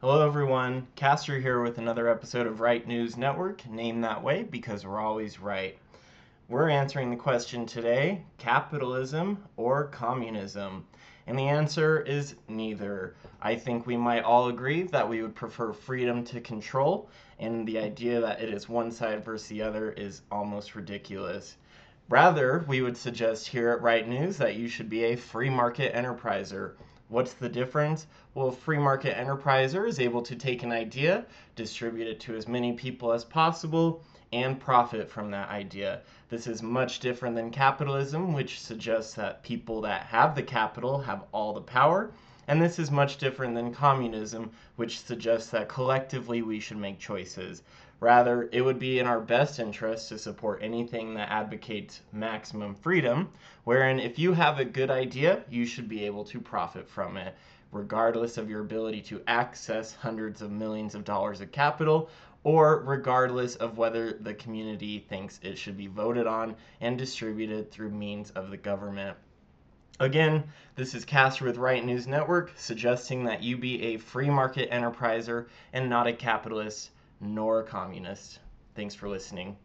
Hello, everyone. Castor here with another episode of Right News Network, named that way because we're always right. We're answering the question today capitalism or communism? And the answer is neither. I think we might all agree that we would prefer freedom to control, and the idea that it is one side versus the other is almost ridiculous. Rather, we would suggest here at Right News that you should be a free market enterpriser What's the difference? Well, a free market enterpriser is able to take an idea, distribute it to as many people as possible, and profit from that idea. This is much different than capitalism, which suggests that people that have the capital have all the power. And this is much different than communism, which suggests that collectively we should make choices. Rather, it would be in our best interest to support anything that advocates maximum freedom, wherein if you have a good idea, you should be able to profit from it, regardless of your ability to access hundreds of millions of dollars of capital or regardless of whether the community thinks it should be voted on and distributed through means of the government. Again, this is Castor with Right News Network suggesting that you be a free market enterpriser and not a capitalist nor a communist. Thanks for listening.